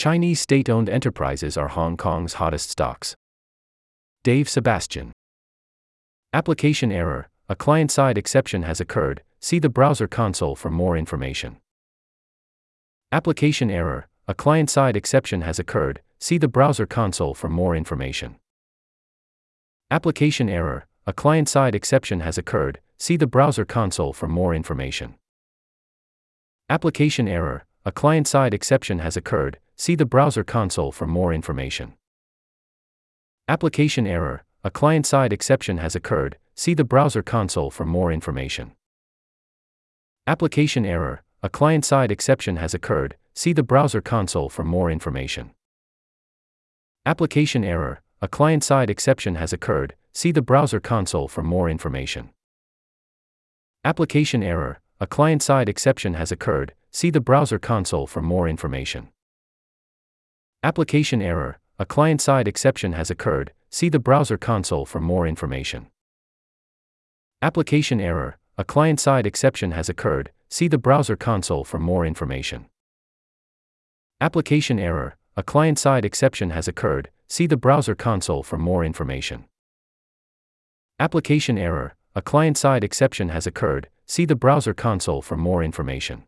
Chinese state owned enterprises are Hong Kong's hottest stocks. Dave Sebastian. Application error A client side exception has occurred. See the browser console for more information. Application error A client side exception has occurred. See the browser console for more information. Application error A client side exception has occurred. See the browser console for more information. Application error A client side exception has occurred. See the browser console for more information. Application error A client side exception has occurred. See the browser console for more information. Application error A client side exception has occurred. See the browser console for more information. Application error A client side exception has occurred. See the browser console for more information. Application error A client side exception has occurred. See the browser console for more information. Application error A client side exception has occurred. See the browser console for more information. Application error A client side exception has occurred. See the browser console for more information. Application error A client side exception has occurred. See the browser console for more information. Application error A client side exception has occurred. See the browser console for more information.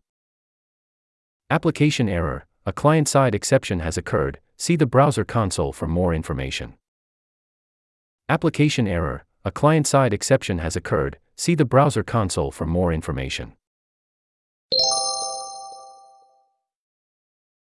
Application error A client side exception has occurred. See the browser console for more information. Application error A client side exception has occurred. See the browser console for more information.